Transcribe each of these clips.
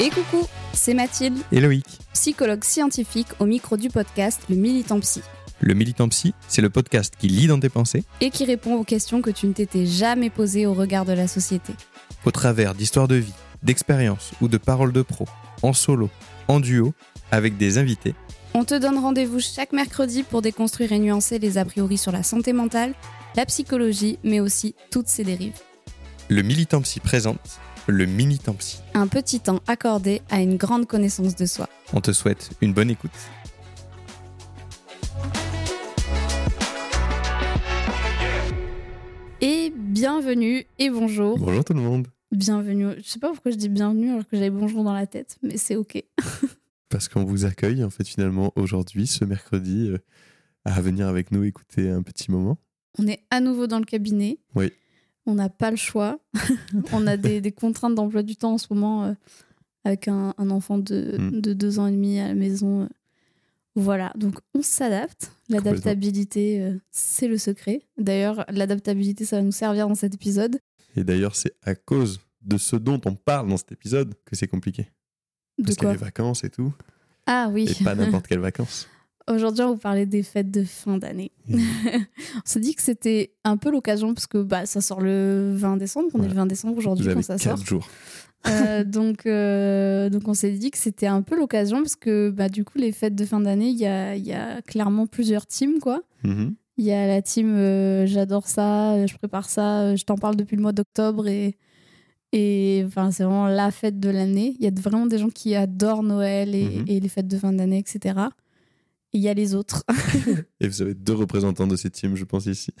Et coucou, c'est Mathilde, Et Loïc. psychologue scientifique au micro du podcast Le Militant Psy, Le Militant Psy, c'est le podcast qui lit dans tes pensées et qui répond aux questions que tu ne t'étais jamais posées au regard de la société. au travers d'histoires de vie, d'expériences ou de paroles de pros, en solo, en duo, avec des invités. On te donne rendez-vous chaque mercredi pour déconstruire et nuancer les a priori sur la santé mentale, la psychologie, mais aussi toutes ses dérives. Le Militant Psy présente le Militant Psy. Un petit temps accordé à une grande connaissance de soi. On te souhaite une bonne écoute. Et bienvenue et bonjour. Bonjour tout le monde. Bienvenue. Je sais pas pourquoi je dis bienvenue alors que j'avais bonjour dans la tête, mais c'est ok. Parce qu'on vous accueille en fait finalement aujourd'hui, ce mercredi, euh, à venir avec nous écouter un petit moment. On est à nouveau dans le cabinet. Oui. On n'a pas le choix. on a des, des contraintes d'emploi du temps en ce moment euh, avec un, un enfant de, Mm. de deux ans et demi à la maison. euh. Voilà, donc on s'adapte. L'adaptabilité, euh, c'est le secret. D'ailleurs, l'adaptabilité, ça va nous servir dans cet épisode. Et d'ailleurs, c'est à cause de ce dont on parle dans cet épisode que c'est compliqué. De Parce qu'il y a les vacances et tout. Ah oui. Et pas n'importe quelles vacances. Aujourd'hui, on va vous parler des fêtes de fin d'année. Mm. on s'est dit que c'était un peu l'occasion, parce que bah, ça sort le 20 décembre. On est le 20 décembre aujourd'hui quand ça sort. jours. Euh, donc, euh, donc on s'est dit que c'était un peu l'occasion parce que bah, du coup les fêtes de fin d'année, il y a, y a clairement plusieurs teams quoi. Mhm. Il y a la team euh, j'adore ça, euh, je prépare ça, euh, je t'en parle depuis le mois d'octobre et et enfin c'est vraiment la fête de l'année. Il y a vraiment des gens qui adorent Noël et, et les fêtes de fin d'année etc. Il y a les autres. Et vous avez deux représentants de ces teams, je pense, ici.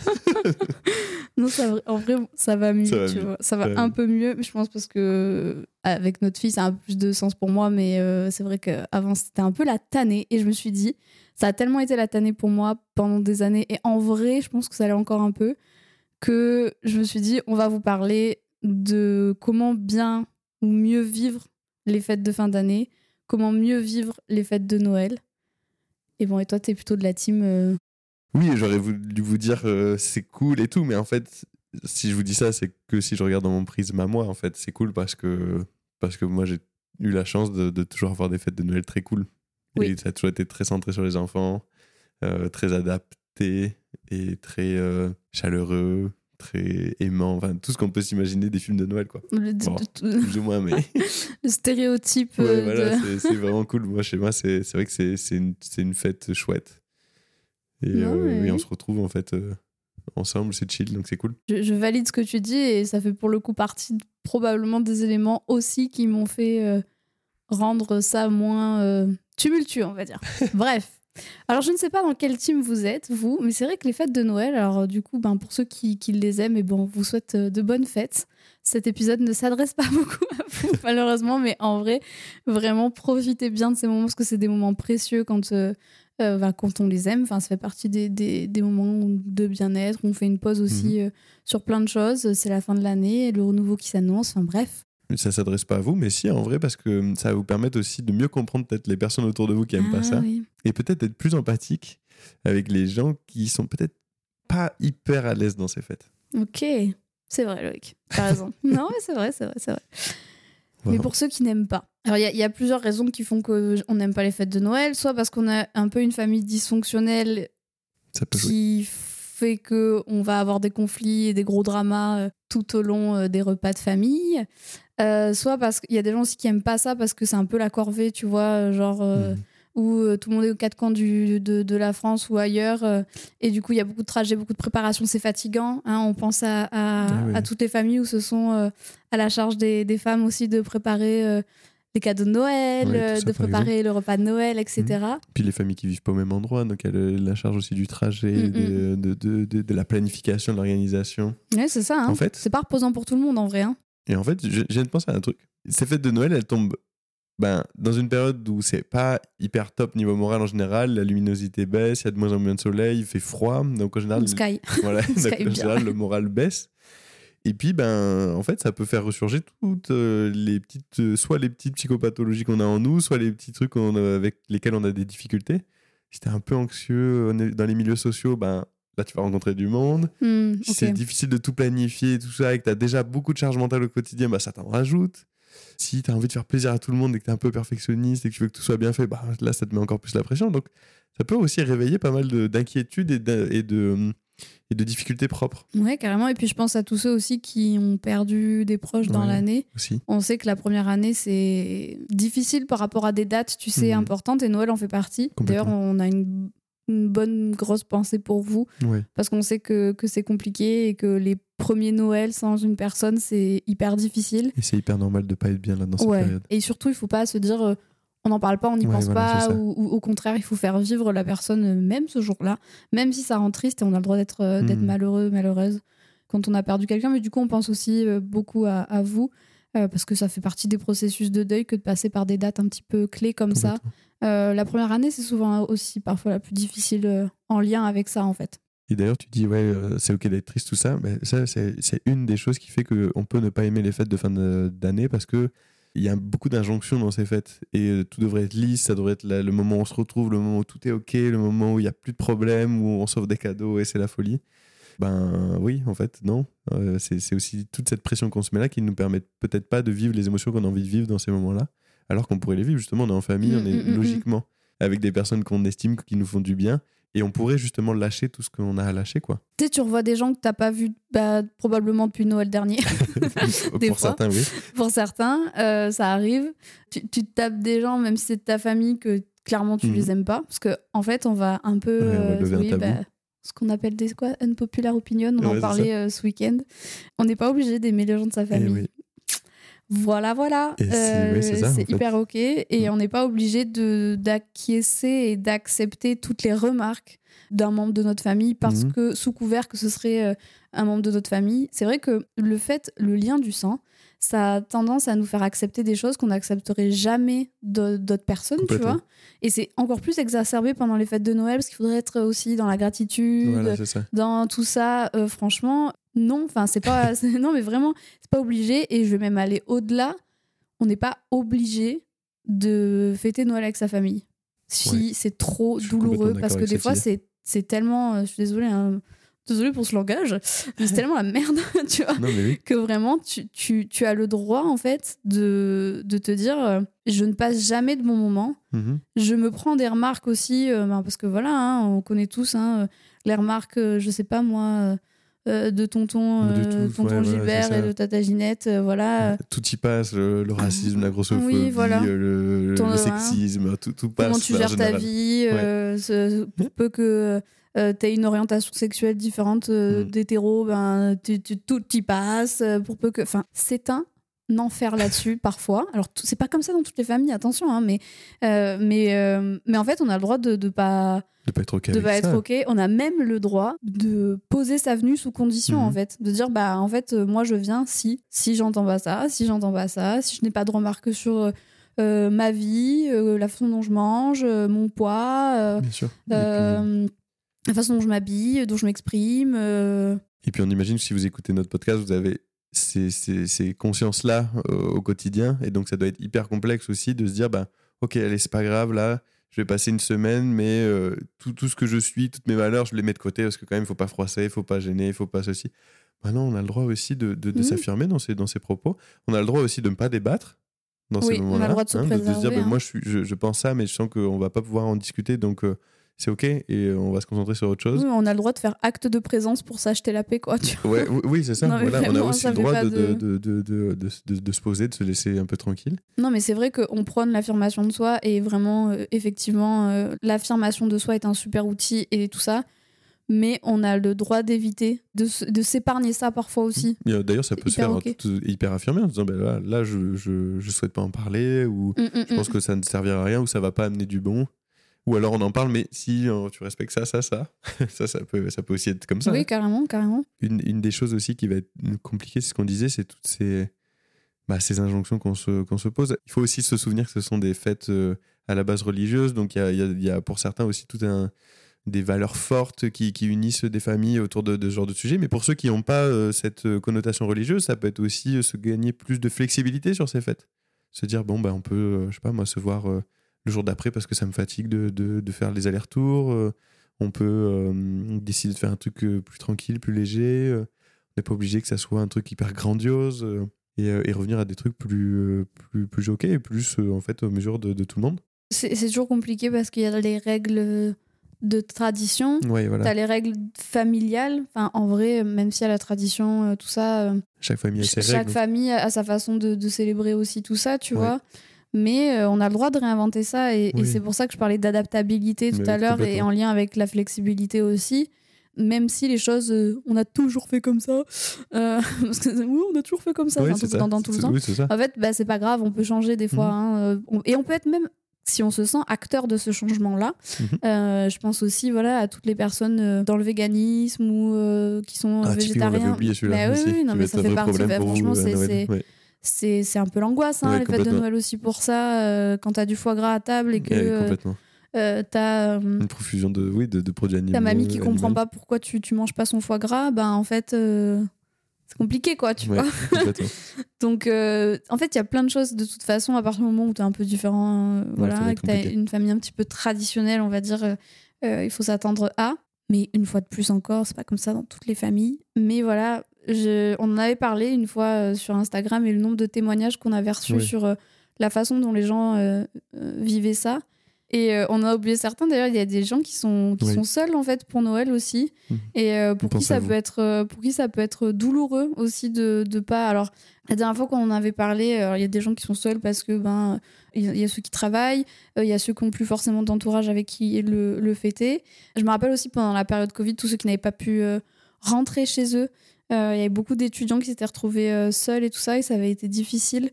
non, ça, en vrai, ça va mieux, Ça va tu mieux. vois. Ça va Ça un mieux. peu mieux, je pense parce que avec notre fille, ça a un peu plus de sens pour moi, mais euh, c'est vrai qu'avant, c'était un peu la tannée. Et je me suis dit, ça a tellement été la tannée pour moi pendant des années, et en vrai, je pense que ça l'est encore un peu, que je me suis dit, on va vous parler de comment bien ou mieux vivre les fêtes de fin d'année, comment mieux vivre les fêtes de Noël. Et bon, et toi, t'es plutôt de la team. euh, Oui, j'aurais voulu vous dire euh, c'est cool et tout, mais en fait, si je vous dis ça, c'est que si je regarde dans mon prisme à moi, en fait, c'est cool parce que, parce que moi, j'ai eu la chance de, de toujours avoir des fêtes de Noël très cool. Oui. Et ça a toujours été très centré sur les enfants, euh, très adapté et très euh, chaleureux, très aimant, enfin, tout ce qu'on peut s'imaginer des films de Noël, quoi. le, Bon. Plus ou moins, mais. le stéréotype Ouais, euh, voilà, de- c'est- vraiment cool. Moi, chez moi, c'est vrai que c'est une, une fête chouette. Et Non, euh, ouais, oui, on ouais. se retrouve en fait euh, ensemble, c'est chill, donc c'est cool. Je, je valide ce que tu dis et ça fait pour le coup partie de- probablement des éléments aussi qui m'ont fait euh, rendre ça moins tumultueux, on va dire. Bref. Alors, je ne sais pas dans quel team vous êtes, vous, mais c'est vrai que les fêtes de Noël, alors euh, du coup, ben, pour ceux qui, qui les aiment, et bon, on vous souhaite euh, de bonnes fêtes. Cet épisode ne s'adresse pas beaucoup à vous, malheureusement, mais en vrai, vraiment, profitez bien de ces moments parce que c'est des moments précieux quand, euh, euh, ben, quand on les aime. Enfin, ça fait partie des, des, des moments de bien-être. On fait une pause aussi euh, sur plein de choses. C'est la fin de l'année, le renouveau qui s'annonce. Enfin, bref. Ça s'adresse pas à vous, mais si en vrai, parce que ça va vous permettre aussi de mieux comprendre peut-être les personnes autour de vous qui aiment Ah pas ça, oui. et peut-être d'être plus empathique avec les gens qui sont peut-être pas hyper à l'aise dans ces fêtes. Ok, c'est vrai, Loïc. T'as raison. non, mais c'est vrai, c'est vrai, c'est vrai. Mais pour ceux qui n'aiment pas. Alors, il y, a- il y a plusieurs raisons qui font qu'on n'aime pas les fêtes de Noël. Soit parce qu'on a un peu une famille dysfonctionnelle Ça peut jouer. qui fait que on va avoir des conflits et des gros dramas euh, tout au long euh, des repas de famille. Euh, soit parce qu'il y a des gens aussi qui aiment pas ça parce que c'est un peu la corvée, tu vois, euh, genre euh, Mhm. où euh, tout le monde est aux quatre coins du, de, de la France ou ailleurs. et du coup, il y a beaucoup de trajets, beaucoup de préparation, c'est fatigant. hein. on pense à, à, Ah oui. à toutes les familles où ce sont à la charge des, des femmes aussi de préparer les cadeaux de Noël, ça, de par préparer le repas de Noël, etc. Puis les familles qui vivent pas au même endroit, donc elle la charge aussi du trajet, Mm, de, de, de, de- de la planification, de l'organisation. Ouais, c'est ça. hein. En fait- c'est pas reposant pour tout le monde en vrai. hein. Et en fait, je, je viens de penser à un truc. Ces fêtes de Noël, elles tombent ben, dans une période où c'est pas hyper top niveau moral en général. La luminosité baisse, il y a de moins en moins de soleil, il fait froid. Donc en général, Sky. voilà, donc, Sky en général, le moral baisse. Et puis, ben, en fait, ça peut faire ressurgir toutes euh, les petites, euh, soit les petites psychopathologies qu'on a en nous, soit les petits trucs a- avec lesquels on a des difficultés. Si t'es un peu anxieux dans les milieux sociaux, ben, là, tu vas rencontrer du monde. Si ok. c'est difficile de tout planifier, tout ça, et que tu as déjà beaucoup de charge mentale au quotidien, bah, ça t'en rajoute. Si tu as envie de faire plaisir à tout le monde et que tu es un peu perfectionniste et que tu veux que tout soit bien fait, bah, là, ça te met encore plus la pression. Donc, ça peut aussi réveiller pas mal de- d'inquiétudes et de, et, de, et de difficultés propres Ouais, carrément. Et puis je pense à tous ceux aussi qui ont perdu des proches dans Ouais. l'année. On sait que la première année, c'est difficile par rapport à des dates, tu sais, Mhm. importantes, et Noël en fait partie. D'ailleurs, on a une, une bonne grosse pensée pour vous, parce qu'on sait que, que c'est compliqué et que les premiers Noëls sans une personne, c'est hyper difficile. Et c'est hyper normal de pas être bien là dans cette Ouais. période. Et surtout, il faut pas se dire euh, on n'en parle pas, on n'y Ouais, pense voilà, pas, ou, ou au contraire, il faut faire vivre la personne euh, même ce jour-là, même si ça rend triste et on a le droit d'être euh, Mhm. malheureux, malheureuse quand on a perdu quelqu'un. Mais du coup, on pense aussi euh, beaucoup à, à vous. euh, parce que ça fait partie des processus de deuil que de passer par des dates un petit peu clés comme ça. Euh, la première année, c'est souvent aussi parfois la plus difficile euh, en lien avec ça, en fait. Et d'ailleurs, tu dis, ouais, euh, c'est ok d'être triste, tout ça. Mais ça, c'est une des choses qui fait qu'on peut ne pas aimer les fêtes de fin d'année parce que il y a beaucoup d'injonctions dans ces fêtes. Et tout devrait être lisse, ça devrait être le moment où on se retrouve, le moment où tout est ok, le moment où il n'y a plus de problème, où on sauve des cadeaux et c'est la folie. Ben oui, en fait, non. C'est aussi toute cette pression qu'on se met là qui ne nous permet peut-être pas de vivre les émotions qu'on a envie de vivre dans ces moments-là. Alors qu'on pourrait les vivre, justement, on est en famille, Mm, on est mm, mm, mm. logiquement avec des personnes qu'on estime, qui nous font du bien. Et on pourrait justement lâcher tout ce qu'on a à lâcher, quoi. Tu sais, tu revois des gens que t'as pas vus bah, probablement depuis Noël dernier. Des Pour fois. certains, oui. pour certains, euh, ça arrive. Tu, tu te tapes des gens, même si c'est de ta famille, que clairement tu Mhm. les aimes pas. Parce qu'en en fait, on va un peu. Ouais, on va euh, oui, bah, ce qu'on appelle des quoi Unpopular opinion. On Ouais, en parlait euh, ce week-end. On n'est pas obligé d'aimer les gens de sa Eh famille. oui. Voilà, voilà. C'est- en fait. hyper OK. Et Mm. on n'est pas obligé d'acquiescer et d'accepter toutes les remarques d'un membre de notre famille parce Mhm. que, sous couvert que ce serait euh, un membre de notre famille. C'est vrai que le fait, le lien du sang, ça a tendance à nous faire accepter des choses qu'on n'accepterait jamais d'autres personnes, tu vois. Et c'est encore plus exacerbé pendant les fêtes de Noël parce qu'il faudrait être aussi dans la gratitude, Voilà, dans tout ça, euh, franchement, non. Enfin, c'est pas. non, mais vraiment, c'est pas obligé. Et je vais même aller au-delà. On n'est pas obligé de fêter Noël avec sa famille. Si Ouais. c'est trop douloureux, parce que des fois, c'est c'est tellement. euh, Je suis désolée, hein, désolée pour ce langage, mais c'est tellement la merde, tu vois Non, mais oui. que vraiment tu, tu, tu as le droit en fait de, de te dire euh, je ne passe jamais de bon moment Mhm. je me prends des remarques aussi euh, ben, parce que voilà hein, on connaît tous hein, les remarques je sais pas moi euh, de tonton De euh, tout, tonton ouais, Gilbert et de tata Ginette euh, voilà Tout y passe, le, le racisme, la grossophobie, Oui, voilà. le, sexisme, tout, tout passe. comment tu gères ta vie ce- pour peu que euh, t'aies une orientation sexuelle différente Mm. d'hétéro ben tu, tu- tout y passe pour peu que enfin c'est un enfer là-dessus parfois alors c'est pas comme ça dans toutes les familles attention hein, mais euh, mais euh, mais en fait on a le droit de, de pas De pas être ok de pas être ok on a même le droit de poser sa venue sous condition Mhm. en fait de dire bah en fait euh, moi je viens si si j'entends pas ça si j'entends pas ça si je n'ai pas de remarques sur ma vie la façon dont je mange mon poids Bien sûr. La façon dont je m'habille dont je m'exprime Et puis on imagine que si vous écoutez notre podcast, vous avez ces, ces- ces consciences-là euh, au quotidien. Et donc ça doit être hyper complexe aussi de se dire, bah, ok, allez, c'est pas grave, là, je vais passer une semaine, mais euh, tout, tout ce que je suis, toutes mes valeurs, je les mets de côté parce que quand même, il faut pas froisser, il faut pas gêner, il faut pas ceci. bah non, on a le droit aussi de, de, de Mhm. s'affirmer dans ses, dans ses propos. On a le droit aussi de ne pas débattre dans Oui, ces on a le moments-là. droit de se de, se dire, bah, hein. moi je, suis, je, je pense ça, mais je sens qu'on va pas pouvoir en discuter, donc euh, c'est ok, et euh, on va se concentrer sur autre chose. Oui, on a le droit de faire acte de présence pour s'acheter la paix, quoi. Tu vois. Ouais, oui, oui, c'est ça. Non, on a aussi le droit de, de- de, de, se poser, de se laisser un peu tranquille. Non, mais c'est vrai qu'on prône l'affirmation de soi et vraiment, euh, effectivement, euh, l'affirmation de soi est un super outil et tout ça. Mais on a le droit d'éviter, de, s'épargner ça parfois aussi. Euh, D'ailleurs, ça peut se faire tout- hyper affirmé en disant bah, là, là, je, je, je souhaite pas en parler, ou Mm, mm, je pense mm. que ça ne servira à rien, ou ça va pas amener du bon. Ou alors on en parle, mais si euh, tu respectes ça, ça, ça, ça, ça peut, ça peut aussi être comme ça. hein. Oui, carrément, carrément. une, une des choses aussi qui va être compliquée, c'est ce qu'on disait, c'est toutes ces, bah, ces injonctions qu'on se, qu'on se pose. Il faut aussi se souvenir que ce sont des fêtes euh, à la base religieuses, donc il y a, y a- y a pour certains aussi tout un des valeurs fortes qui, qui unissent des familles autour de, de ce genre de sujet. Mais pour ceux qui n'ont pas euh, cette connotation religieuse, ça peut être aussi euh, se gagner plus de flexibilité sur ces fêtes. Se dire, bon, bah, on peut, je sais pas, moi, se voir le jour d'après parce que ça me fatigue de, de, de faire les allers-retours. euh, on peut euh, décider de faire un truc euh, plus tranquille, plus léger. on n'est pas obligé que ça soit un truc hyper grandiose. et, et revenir à des trucs plus, plus, plus jokés et plus, en fait, aux mesures de, de tout le monde. C'est toujours compliqué parce qu'il y a les règles de tradition. Ouais, voilà. T'as les règles familiales. Enfin, en vrai, même s'il y a la tradition, tout ça, Chaque famille a ses chaque règles. famille a sa façon de, de célébrer aussi tout ça, tu Ouais. vois. Mais euh, on a le droit de réinventer ça et, et Oui. c'est pour ça que je parlais d'adaptabilité tout Mais à l'heure et en lien avec la flexibilité aussi. Même si les choses, euh, on a toujours fait comme ça. Euh, parce que, oui, on a toujours fait comme ça, un c'est truc ça. tout le temps. Oui. En fait, bah, c'est pas grave, on peut changer des fois. Mhm. hein, on- et on peut être même, si on se sent acteur de ce changement-là, Mhm. euh, je pense aussi voilà, à toutes les personnes euh, dans le véganisme ou euh, qui sont Ah, végétariens. oublié Bah oui, oui, non, mais ça fait partie. bah, franchement, c'est- Noël. c'est Ouais. C'est c'est un peu l'angoisse, hein, Ouais, les fêtes de. Noël aussi pour ça. euh, quand t'as du foie gras à table et que Ouais, euh, euh, t'as euh, Une profusion de, oui, de, de produits animaux. ta mamie qui euh, comprend animaux. pas pourquoi tu, tu manges pas son foie gras, ben en fait, c'est compliqué quoi, tu Ouais, vois. Donc, en fait, il y a plein de choses de toute façon à partir du moment où tu es un peu différent, voilà, et que tu as compliqué. une famille un petit peu traditionnelle, on va dire, il faut s'attendre à. Mais une fois de plus encore, c'est pas comme ça dans toutes les familles. Mais voilà, je, on en avait parlé une fois euh, sur Instagram et le nombre de témoignages qu'on avait reçus Oui. sur euh, la façon dont les gens euh, vivaient ça. Et euh, on a oublié certains. D'ailleurs, il y a des gens qui sont qui Oui. sont seuls en fait pour Noël aussi, Mhm. et euh, pour On qui ça peut être pour qui ça peut être douloureux aussi de de pas. Alors la dernière fois qu'on en avait parlé, euh, il y a des gens qui sont seuls parce que ben il y a- ceux qui travaillent, il y a ceux qui n'ont plus forcément d'entourage avec qui le, le fêter. Je me rappelle aussi pendant la période Covid, tous ceux qui n'avaient pas pu euh, rentrer chez eux, euh, il y avait beaucoup d'étudiants qui s'étaient retrouvés euh, seuls et tout ça, et ça avait été difficile.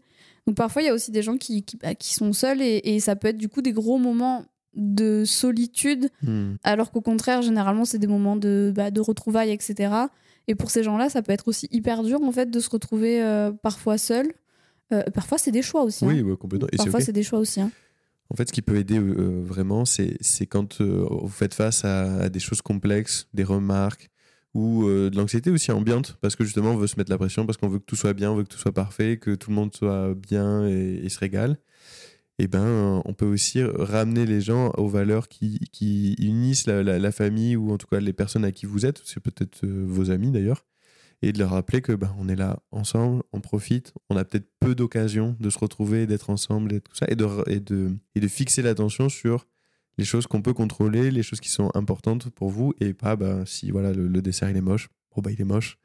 Donc parfois, il y a aussi des gens qui, qui, bah, qui sont seuls, et, et ça peut être du coup des gros moments de solitude, Hmm. alors qu'au contraire, généralement, c'est des moments de, bah, de retrouvailles, etc. Et pour ces gens-là, ça peut être aussi hyper dur, en fait, de se retrouver euh, parfois seul. Parfois, c'est des choix aussi. hein. Oui, ouais, complètement. Et Parfois, c'est des choix aussi. hein. En fait, ce qui peut aider vraiment, c'est c'est quand vous faites face à, à des choses complexes, des remarques ou euh, de l'anxiété aussi ambiante, parce que justement, on veut se mettre la pression, parce qu'on veut que tout soit bien, on veut que tout soit parfait, que tout le monde soit bien et, se régale. Et ben, euh, on peut aussi ramener les gens aux valeurs qui, qui unissent la, famille ou en tout cas les personnes à qui vous êtes, c'est peut-être euh, vos amis d'ailleurs, et de leur rappeler que ben, on est là ensemble, on profite, on a peut-être peu d'occasions de se retrouver, d'être ensemble et de, et de, et de fixer l'attention sur les choses qu'on peut contrôler, les choses qui sont importantes pour vous, et pas ben, si voilà le, le dessert il est moche, bon bah il est moche,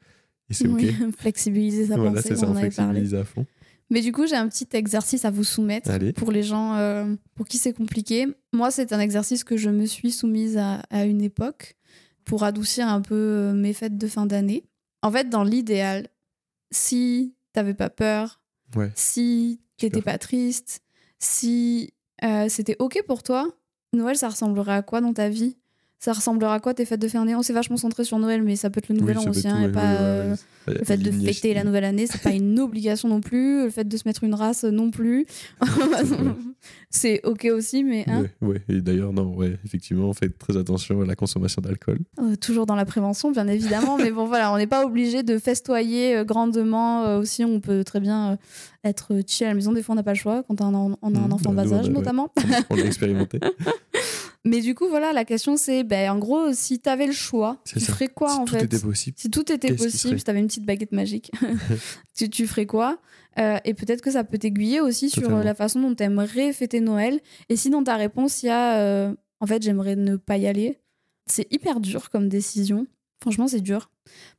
et c'est Oui, ok. Flexibiliser sa Voilà, pensée, ça, on flexibilise à fond. Mais du coup, j'ai un petit exercice à vous soumettre Allez. pour les gens euh, pour qui c'est compliqué. Moi, c'est un exercice que je me suis soumise à, à une époque pour adoucir un peu euh, mes fêtes de fin d'année. En fait, dans l'idéal, si t'avais pas peur, Ouais. si t'étais pas triste, si euh, c'était ok pour toi, Noël, ça ressemblerait à quoi dans ta vie? Ça ressemblerait à quoi tes fêtes de fin d'année? On s'est vachement centré sur Noël, mais ça peut être le nouvel Oui, an aussi. hein, et pas, euh, ouais. Le fait de fêter la nouvelle année, c'est pas une obligation non plus. Le fait de se mettre une race non plus. c'est ok aussi, mais hein, Ouais, ouais. Et d'ailleurs, non, ouais, effectivement, faites très attention à la consommation d'alcool. euh, toujours dans la prévention, bien évidemment. mais bon, voilà, on n'est pas obligé de festoyer euh, grandement. aussi, on peut très bien être chill à la maison. Des fois, on n'a pas le choix quand on a un, on a un enfant bas âge, notamment. On l'a expérimenté. Mais du coup, voilà, la question c'est, ben, en gros, si t'avais le choix, tu ça. ferais quoi si en tout fait était possible. Si tout était possible, si t'avais une petite baguette magique, tu, tu ferais quoi Euh, Et peut-être que ça peut t'aiguiller aussi sur Totalement. euh, la façon dont t'aimerais fêter Noël. Et si dans ta réponse, il y a euh, en fait, j'aimerais ne pas y aller, c'est hyper dur comme décision. Franchement, c'est dur.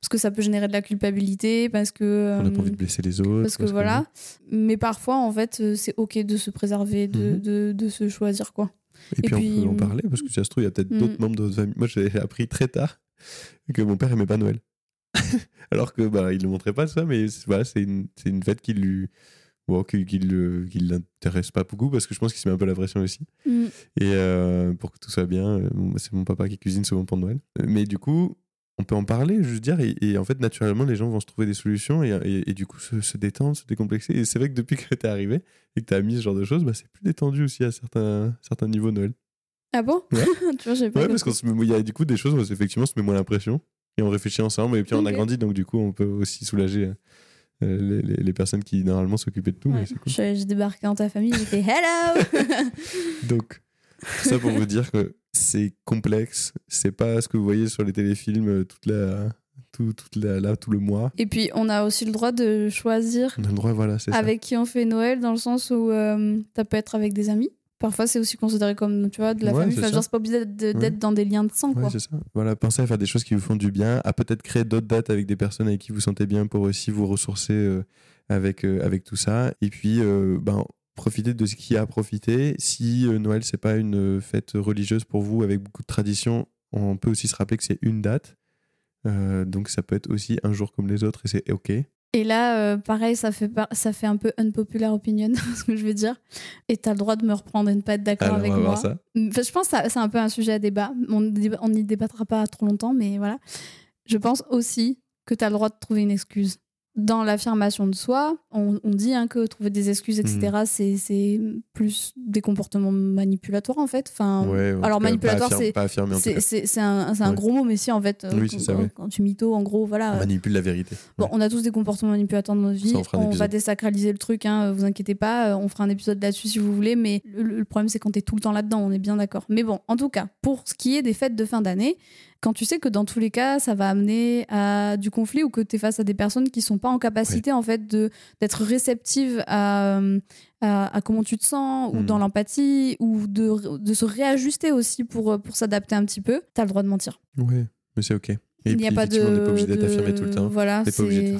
Parce que ça peut générer de la culpabilité, parce que. On n'a pas envie de blesser les autres. parce que voilà. Mais parfois, en fait, c'est ok de se préserver, de, Mhm. de, de se choisir, quoi. Et, puis, puis, on peut en hum. parler parce que si ça se trouve, il y a peut-être Mm. d'autres membres de votre famille. Moi, j'ai appris très tard que mon père aimait pas Noël. Alors que bah, il ne montrait pas ça, mais c'est- voilà, c'est une, une fête qui lui. Bon, qui, qui l'intéresse pas beaucoup parce que je pense qu'il se met un peu la pression aussi. Mm. Et euh, pour que tout soit bien, euh, bon, c'est mon papa qui cuisine souvent pour Noël. Euh, Mais du coup, on peut en parler, je veux dire, et, et en fait, naturellement, les gens vont se trouver des solutions et, et- et du coup se, se détendre, se décomplexer. Et c'est vrai que depuis que t'es arrivé et que t'as mis ce genre de choses, bah, c'est plus détendu aussi à certains, certains niveaux Noël. Ah bon? Ouais. Tu vois, j'ai pas Ouais, parce qu'on se met- il y a du coup des choses où effectivement on se met moins l'impression et on réfléchit ensemble et puis on a grandi donc du coup on peut aussi soulager euh, les, les- les personnes qui normalement s'occupaient de tout. Ouais. mais c'est cool. J'ai j'ai débarqué dans ta famille, j'ai fait hello Donc, tout ça pour vous dire que c'est complexe, c'est pas ce que vous voyez sur les téléfilms euh, toute la, tout, toute la, là, tout le mois. Et puis, on a aussi le droit de choisir On a le droit, voilà, ça. avec qui on fait Noël, dans le sens où euh, ça peut être avec des amis. Parfois, c'est aussi considéré comme, tu vois, de la Ouais, famille. c'est Enfin, ça. genre, c'est pas obligé d'être Ouais. dans des liens de sang, Ouais, quoi. c'est ça. Voilà, pensez à faire des choses qui vous font du bien, à peut-être créer d'autres dates avec des personnes avec qui vous sentez bien pour aussi vous ressourcer euh, avec, euh, avec tout ça. Et puis, ben, profitez de ce qu'il y a à profiter. Si euh, Noël, c'est pas une fête religieuse pour vous avec beaucoup de traditions, on peut aussi se rappeler que c'est une date. Euh, donc, ça peut être aussi un jour comme les autres et c'est OK. Et là, euh, pareil, ça fait, par- ça fait un peu unpopular opinion, ce que je veux dire. Et t'as le droit de me reprendre et de ne pas être d'accord avec on va moi. voir ça. Enfin, je pense que c'est un peu un sujet à débat. On déba- on n'y débattra pas trop longtemps, mais voilà. Je pense aussi que tu as le droit de trouver une excuse. Dans l'affirmation de soi, on, on dit hein, que trouver des excuses, etc., Mhm. c'est- plus des comportements manipulatoires, en fait. Enfin, Ouais, en alors, cas, manipulatoire, c'est un, un Ouais. gros mot, mais si, en fait, euh, Oui, quand, ça, ouais. quand tu mytho, en gros, voilà. On manipule la vérité. Bon, on a tous des comportements manipulateurs dans notre vie. Ça, on va désacraliser le truc, hein, vous inquiétez pas. euh, On fera un épisode là-dessus si vous voulez. Mais le, le problème, c'est quand t'es tout le temps là-dedans, on est bien d'accord. Mais bon, en tout cas, pour ce qui est des fêtes de fin d'année, quand tu sais que dans tous les cas, ça va amener à du conflit ou que tu es face à des personnes qui sont pas en capacité, en fait, de d'être réceptives à, euh, à, à comment tu te sens ou Mhm. dans l'empathie ou de, de se réajuster aussi pour, pour s'adapter un petit peu, tu as le droit de mentir. Ouais, mais c'est OK. Et Il n'y a pas de. pas obligé d'être affirmé tout le temps. Voilà,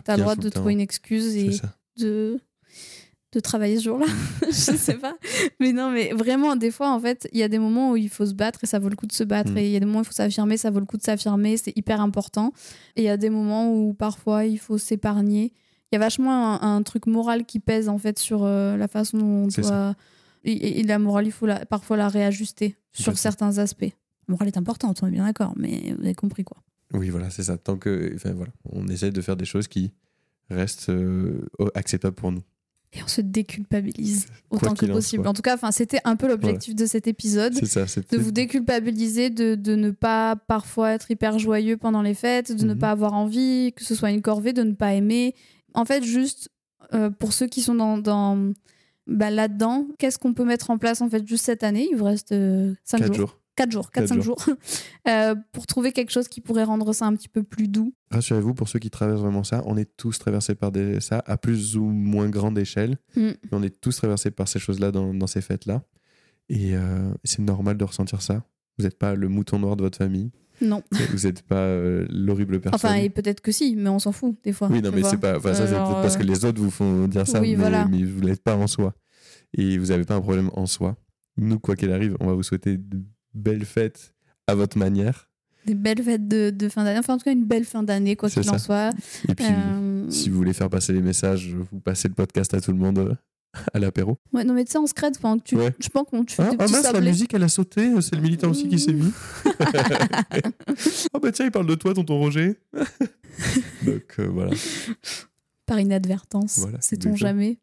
t'as le droit de trouver une excuse et de de travailler ce jour-là. je sais pas. Mais non, mais vraiment, des fois, en fait, il y a des moments où il faut se battre et ça vaut le coup de se battre. Mm. Et il y a des moments où il faut s'affirmer, ça vaut le coup de s'affirmer, c'est hyper important. Et il y a des moments où parfois il faut s'épargner. Il y a vachement un, un truc moral qui pèse, en fait, sur euh, la façon dont on doit. Et, et la morale, il faut la- parfois la réajuster sur certains aspects. La morale est importante, on est bien d'accord, mais vous avez compris quoi. Oui, voilà, c'est ça. Tant que, enfin, voilà, on essaie de faire des choses qui restent euh, acceptables pour nous. Et on se déculpabilise Quoi autant que possible. En tout cas, c'était un peu l'objectif de cet épisode. C'est ça. C'est de vous déculpabiliser, de, de ne pas parfois être hyper joyeux pendant les fêtes, de ne Mhm. pas avoir envie, que ce soit une corvée, de ne pas aimer. En fait, juste euh, pour ceux qui sont dans, dans bah, là-dedans, qu'est-ce qu'on peut mettre en place en fait juste cette année? Il vous reste 5 4 jours. jours. 4 jours, 4-5 Quatre jours, Euh, pour trouver quelque chose qui pourrait rendre ça un petit peu plus doux. Rassurez-vous, pour ceux qui traversent vraiment ça, on est tous traversés par des, ça à plus ou moins grande échelle. Mm. On est tous traversés par ces choses-là dans, dans ces fêtes-là. Et euh, c'est normal de ressentir ça. Vous n'êtes pas le mouton noir de votre famille. Non. Vous n'êtes pas euh, l'horrible personne. Enfin, et peut-être que si, mais on s'en fout des fois. oui, non, mais c'est pas. Enfin, ça, c'est parce que les autres vous font dire ça, oui, mais, voilà. mais vous l'êtes pas en soi. Et vous n'avez pas un problème en soi. Nous, quoi qu'il arrive, on va vous souhaiter de belles fêtes à votre manière. Des belles fêtes de, de fin d'année. Enfin, en tout cas, une belle fin d'année, quoi qu'il en soit. Et puis, Euh, si vous voulez faire passer les messages, vous passez le podcast à tout le monde euh, à l'apéro. Ouais, non, mais tu sais, on se crête pendant que tu. Ouais. Je pense qu'on tu fais Ah, des ah mince, la musique, elle a sauté. C'est le militant aussi qui s'est mis. Ah bah tiens, il parle de toi, tonton Roger. Donc euh, voilà. Par inadvertance. Voilà, Sait-on jamais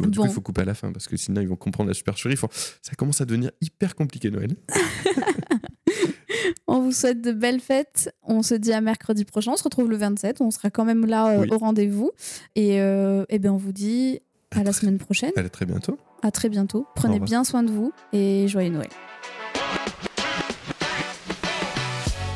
Bon, du Bon. coup, il faut couper à la fin parce que sinon, ils vont comprendre la supercherie. Faut- Ça commence à devenir hyper compliqué, Noël. On vous souhaite de belles fêtes. On se dit à mercredi prochain. On se retrouve le 27. On sera quand même là euh, Oui. au rendez-vous. Et, euh, eh ben, on vous dit à la semaine prochaine. Allez, très bientôt. À très bientôt. Prenez bien soin de vous et joyeux Noël.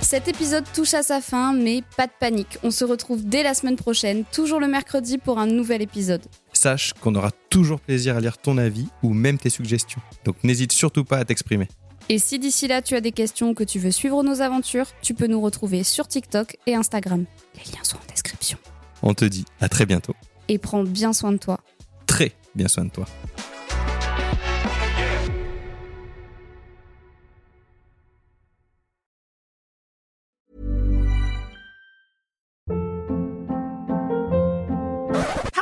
Cet épisode touche à sa fin, mais pas de panique. On se retrouve dès la semaine prochaine, toujours le mercredi, pour un nouvel épisode. Sache qu'on aura toujours plaisir à lire ton avis ou même tes suggestions. Donc n'hésite surtout pas à t'exprimer. Et si d'ici là tu as des questions ou que tu veux suivre nos aventures, tu peux nous retrouver sur TikTok et Instagram. Les liens sont en description. On te dit à très bientôt. Et prends bien soin de toi. Très bien soin de toi.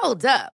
Hold up.